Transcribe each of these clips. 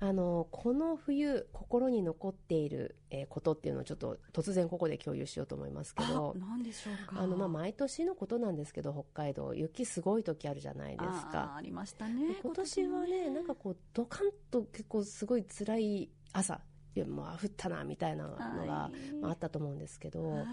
あのこの冬心に残っている、えー、ことっていうのをちょっと突然ここで共有しようと思いますけど何でしょうか。あの、まあ、毎年のことなんですけど北海道雪すごい時あるじゃないですか。ありましたね今年はねなんかこうドカンと結構すごい辛い朝いやまあ降ったなみたいなのが、はい、まあ、あったと思うんですけど、はい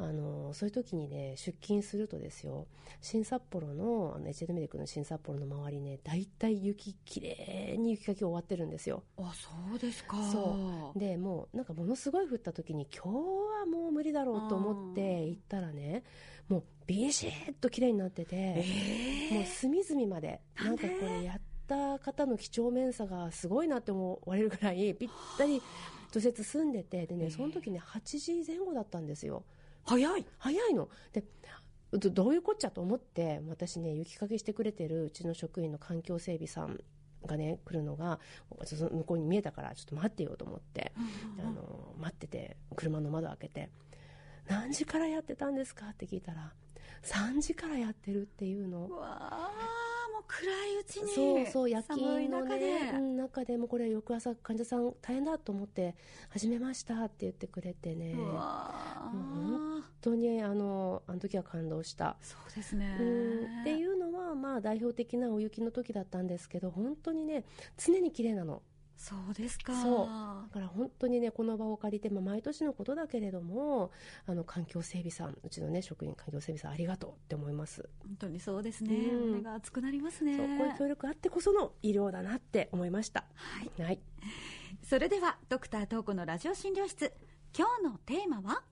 あのそういう時にね出勤するとですよ新札幌のあの HL メディックの新札幌の周りね大体雪きれいに雪かき終わってるんですよ。あそうですか。そう。でもうなんかものすごい降った時に今日はもう無理だろうと思って行ったらねもうビシッときれいになってて、えー、もう隅々までなんかこれやった方の几帳面さがすごいなって思われるぐらいぴったり除雪済んでてでねその時ね8時前後だったんですよ早い早いの。でどういうこっちゃと思って私ね雪かきしてくれてるうちの職員の環境整備さんがね来るのが向こうに見えたからちょっと待ってよと思って、あの待ってて車の窓開けて「何時からやってたんですか?」って聞いたら「3時からやってる」っていうの。暗いうちにそうそう夜勤のね中で,、中でもこれ翌朝患者さん大変だと思って始めましたって言ってくれてね。本当にあのあの時は感動した。そうですね。っていうのはまあ代表的なお雪の時だったんですけど本当にね常に綺麗なのそうですか。そう。だから本当にねこの場を借りて、まあ、毎年のことだけれどもあの環境整備さんうちのね職員環境整備さんありがとうって思います。本当にそうですね、うん、胸が熱くなりますね。そうこういう協力あってこその医療だなって思いました。はい、はい、それではドクター東子のラジオ診療室。今日のテーマは？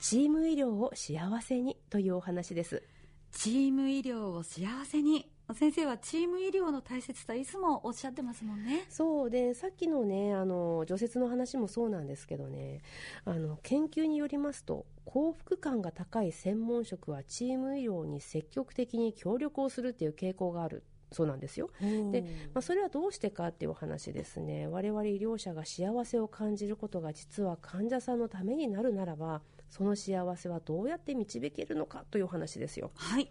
チーム医療を幸せにというお話です。チーム医療を幸せに先生はチーム医療の大切さいつもおっしゃってますもんねそうでさっきのねあの除雪の話もそうなんですけどねあの研究によりますと幸福感が高い専門職はチーム医療に積極的に協力をするっていう傾向があるそうなんですよ。で、まあ、それはどうしてかっていうお話ですね。我々医療者が幸せを感じることが実は患者さんのためになるならば、その幸せはどうやって導けるのかという話ですよ。はい。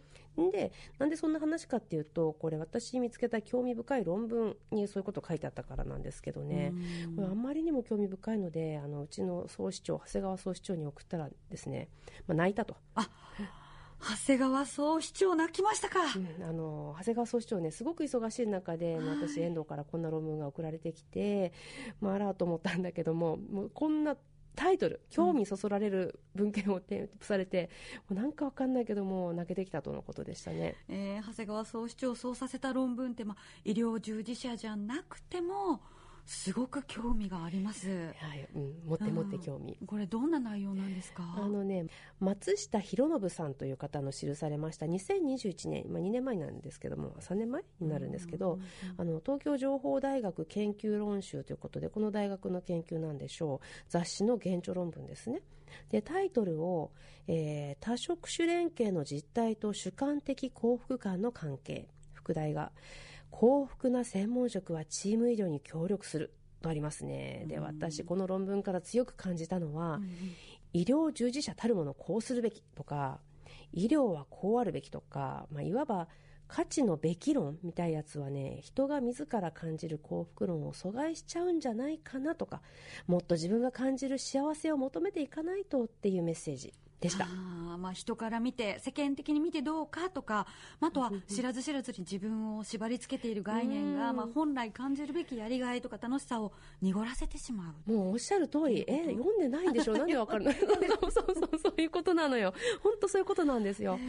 で、なんでそんな話かっていうと、これ私見つけた興味深い論文にそういうこと書いてあったからなんですけどね、これあんまりにも興味深いので、あの、うちの総市長、長谷川総市長に送ったらですね、まあ、泣いたと。あ長谷川総市長泣きましたか、うん、あの長谷川総市長ねすごく忙しい中で、はい、私遠藤からこんな論文が送られてきて、まあ、あらと思ったんだけどももうこんなタイトル興味そそられる文献を添付されて、うん、なんかわかんないけども泣けてきたとのことでしたね、えー、長谷川総市長をそうさせた論文って、まあ、医療従事者じゃなくてもすごく興味があります。はい、うん、持って持って興味。これどんな内容なんですか？あのね、松下博信さんという方の記されました2021年、まあ2年前なんですけども、3年前になるんですけど、あの東京情報大学研究論集ということで、この大学の研究なんでしょう。雑誌の原著論文ですね。でタイトルを、えー、多職種連携の実態と主観的幸福感の関係副題が幸福な専門職はチーム医療に協力するとありますね。で、私、この論文から強く感じたのは、医療従事者たるものこうするべきとか、医療はこうあるべきとか、まあ、いわば価値のべき論みたいなやつはね、人が自ら感じる幸福論を阻害しちゃうんじゃないかなとか、もっと自分が感じる幸せを求めていかないとっていうメッセージでした。あまあ、人から見て、世間的に見てどうかとか、あとは知らず知らずに自分を縛り付けている概念が、まあ、本来感じるべきやりがいとか楽しさを濁らせてしまう。もうおっしゃる通り、え、読んでないんでしょなんでわかるの そうそうそう、そういうことなのよ。本当そういうことなんですよ。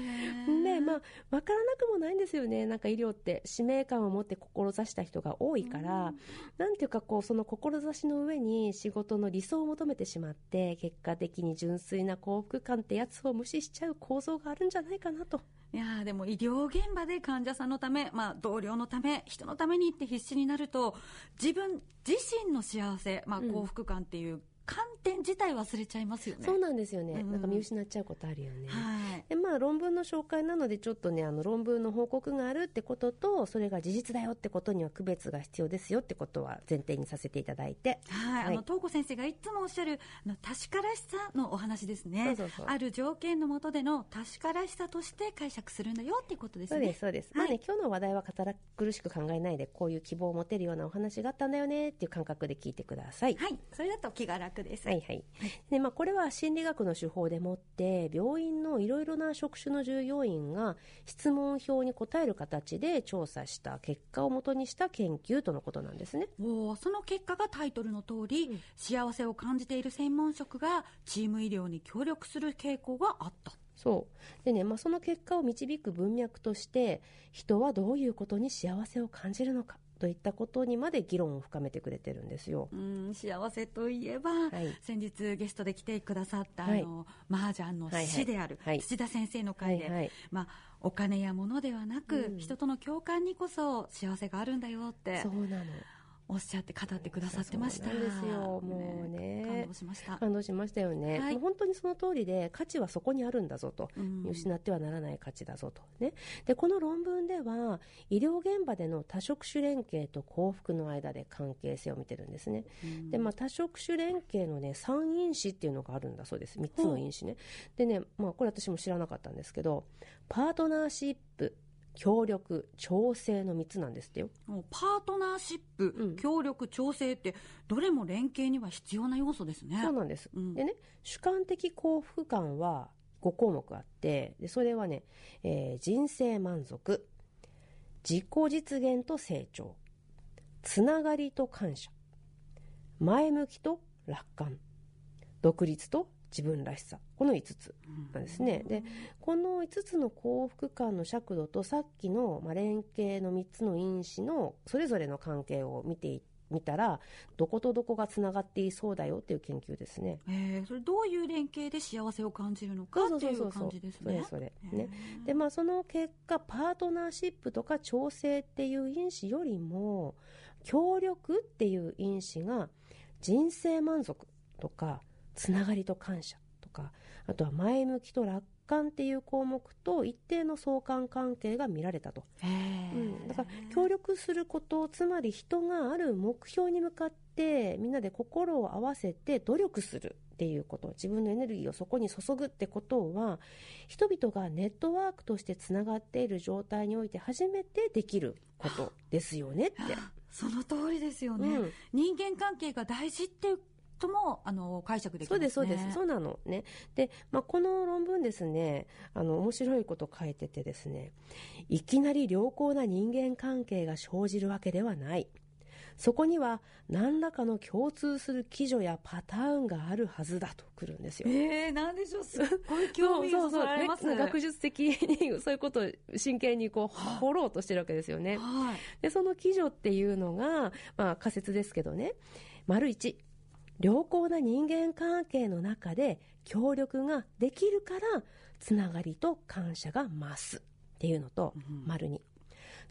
で、まあ、わからなくもないんですよね。なんか医療って使命感を持って志した人が多いから、なんていうかこう、その志の上に仕事の理想を求めてしまって、結果的に純粋な幸福感ってやつを無視しちゃう構造があるんじゃないかなと。いやでも医療現場で患者さんのため、まあ、同僚のため、人のためにって必死になると、自分自身の幸せ、まあ、幸福感っていう観点自体忘れちゃいますよね。そうなんですよね、うんなんか見失っちゃうことあるよね。はい。でまあ、論文の紹介なのでちょっとねあの論文の報告があるってこととそれが事実だよってことには区別が必要ですよってことは前提にさせていただいて。はい、はい。あの東子先生がいつもおっしゃるあの確からしさのお話ですね。そうそうそう。ある条件の下での確からしさとして解釈するんだよっていうことですね。そうですそうです、はいまあね今日の話題は堅苦しく考えないでこういう希望を持てるようなお話があったんだよねっていう感覚で聞いてください。はい。それだと気が楽です。はいはい。でまあ、これは心理学の手法でもって病院のいろいろな職種の従業員が質問票に答える形で調査した結果をもとにした研究とのことなんですね。おーその結果がタイトルの通り、うん。幸せを感じている専門職がチーム医療に協力する傾向があった。そう。でね、まあ、その結果を導く文脈として人はどういうことに幸せを感じるのかといったことにまで議論を深めてくれてるんですよ。うん幸せといえば、はい。先日ゲストで来てくださった、はい。あの麻雀の師である、はいはい。土田先生のは会で、いはい、まあ、お金や物ではなく、うん。人との共感にこそ幸せがあるんだよって。そうなのおっしゃって語ってくださってました。そうですよ。もうね。感動しました、感動しましたよね、はい。本当にその通りで価値はそこにあるんだぞと、うん。失ってはならない価値だぞと、ね、でこの論文では医療現場での多職種連携と幸福の間で関係性を見てるんですね。うん。で、まあ、多職種連携のね3因子っていうのがあるんだそうです。3つの因子ね。でね、まあ、これ私も知らなかったんですけどパートナーシップ協力調整の3つなんですってよ。パートナーシップ、うん。協力調整ってどれも連携には必要な要素ですね。そうなんです。うん。でね主観的幸福感は5項目あってでそれはね、えー人生満足自己実現と成長つながりと感謝前向きと楽観独立と自分らしさ。この5つうんなんですね。でこの5つの幸福感の尺度とさっきの、まあ、連携の3つの因子のそれぞれの関係を見てい見たらどことどこがつながっていそうだよっていう研究ですね。えーそれどういう連携で幸せを感じるのかっていう感じですね。それそれね。でまあその結果パートナーシップとか調整っていう因子よりも協力っていう因子が人生満足とかつながりと感謝とかあとは前向きと楽観っていう項目と一定の相関関係が見られたと、うん、だから協力することつまり人がある目標に向かってみんなで心を合わせて努力するっていうこと自分のエネルギーをそこに注ぐってことは人々がネットワークとしてつながっている状態において初めてできることですよねって。その通りですよね、うん。人間関係が大事ってともあの解釈できますね。そうですそうです。そうなのね。で、まあ、この論文ですねあの面白いこと書いててですねいきなり良好な人間関係が生じるわけではない。そこには何らかの共通する基準やパターンがあるはずだとくるんですよ。えー、なんでしょう。すっごい興味そそられますね。学術的に そういうことを真剣にこうはい掘ろうとしてるわけですよね。はい。でその基準っていうのが、まあ、仮説ですけどね。丸1良好な人間関係の中で協力ができるからつながりと感謝が増すっていうのと、うん。丸2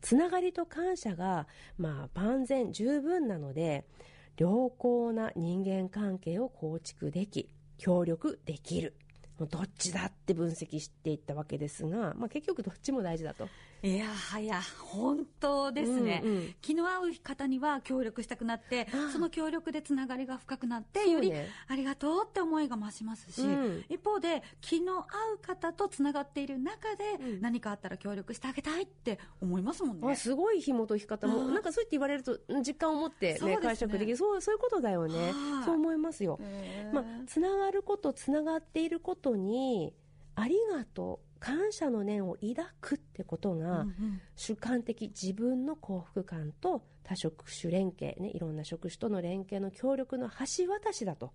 つながりと感謝が、まあ、万全十分なので良好な人間関係を構築でき協力できる。どっちだって分析していったわけですが、まあ、結局どっちも大事だと。いやはや本当ですね、うんうん。気の合う方には協力したくなってその協力でつながりが深くなって、よりありがとうって思いが増しますし、うん。一方で気の合う方とつながっている中で、うん。何かあったら協力してあげたいって思いますもんね。あすごい紐解き方もうん。なんかそう言って言われるとうん実感を持って、ねね。解釈できる。そうそういうことだよね。はい。そう思いますよ、まあ、つながることつながっていることにありがとう感謝の念を抱くってことが、主観的自分の幸福感と多職種連携、ね、いろんな職種との連携の協力の橋渡しだと。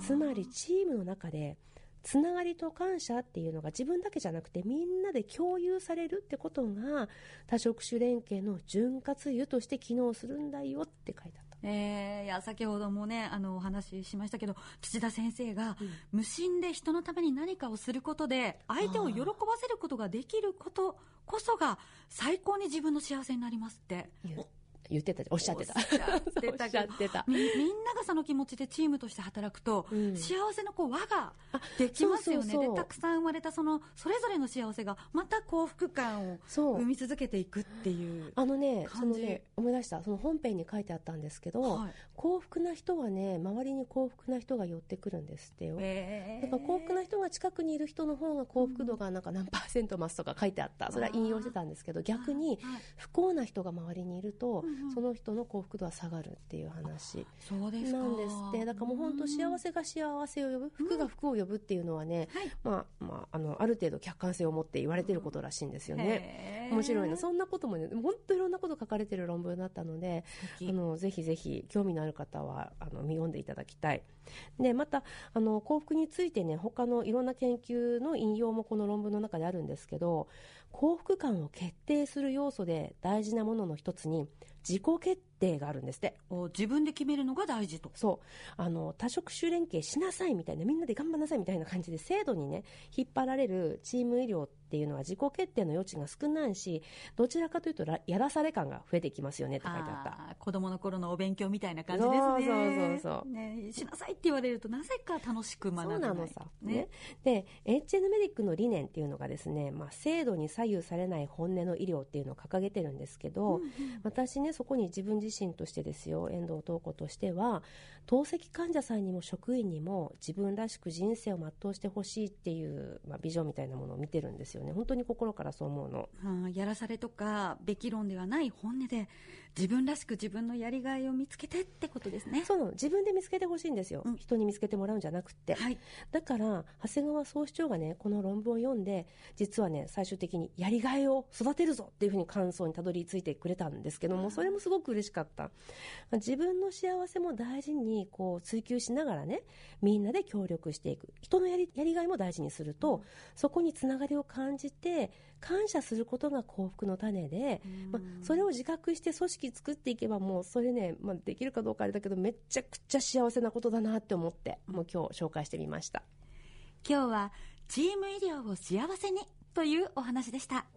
つまりチームの中でつながりと感謝っていうのが自分だけじゃなくてみんなで共有されるってことが多職種連携の潤滑油として機能するんだよって書いてあった。えーいや先ほどもねあのお話ししましたけど土田先生が、うん。無心で人のために何かをすることで相手を喜ばせることができることこそが最高に自分の幸せになりますって。言っ言ってたおっしゃってた。おっしゃってた。おってた。みみんながその気持ちでチームとして働くと、うん。幸せのこう輪ができますよね。でたくさん生まれたそのそれぞれの幸せがまた幸福感を生み続けていくっていうあのねそのね思い出した。その本編に書いてあったんですけど、はい。幸福な人はね周りに幸福な人が寄ってくるんですってよ、え。やっぱ幸福な人が近くにいる人の方が幸福度がなんか何パーセント増すとか書いてあった。それは引用してたんですけど逆にはい不幸な人が周りにいるとその人の幸福度は下がるっていう話。そうですか。なんですって。だからもう本当幸せが幸せを呼ぶ服が服を呼ぶっていうのはね、はい。まあまあ、あのある程度客観性を持って言われてることらしいんですよね。面白いのそんなこともね本当いろんなこと書かれてる論文だったのであのぜひぜひ興味のある方はあの見読んでいただきたい。でまたあの幸福についてね他のいろんな研究の引用もこの論文の中であるんですけど幸福感を決定する要素で大事なものの一つに自己決定があるんですって。お自分で決めるのが大事と。そう。あの多職種連携しなさいみたいなみんなで頑張んなさいみたいな感じで制度にね引っ張られるチーム医療っていうのは自己決定の余地が少ないしどちらかというとらやらされ感が増えてきますよねって書いてあった。子供の頃のお勉強みたいな感じですね。そうそうそうそう。ねしなさいって言われるとなぜか楽しく学べそうなのさ、ね。ね。で HN メディックの理念っていうのがですね、まあ、制度に左右されない本音の医療っていうのを掲げてるんですけど、私ねそこに自分自身としてですよ。遠藤東子としては。透析患者さんにも職員にも自分らしく人生を全うしてほしいっていう、まあ、ビジョンみたいなものを見てるんですよね。本当に心からそう思うの。うんやらされとかべき論ではない本音で自分らしく自分のやりがいを見つけてってことですね。そう自分で見つけてほしいんですよ、うん。人に見つけてもらうんじゃなくって、はい。だから長谷川総市長がねこの論文を読んで実はね最終的にやりがいを育てるぞっていうふうに感想にたどり着いてくれたんですけどもそれもすごく嬉しかった。自分の幸せも大事にこう追求しながらねみんなで協力していく。人のやりやりがいも大事にすると、そこにつながりを感じて感謝することが幸福の種で、まあ、それを自覚して組織作っていけばもうそれね、まあ、できるかどうかあれだけどめちゃくちゃ幸せなことだなって思ってもう今日紹介してみました。今日はチーム医療を幸せにというお話でした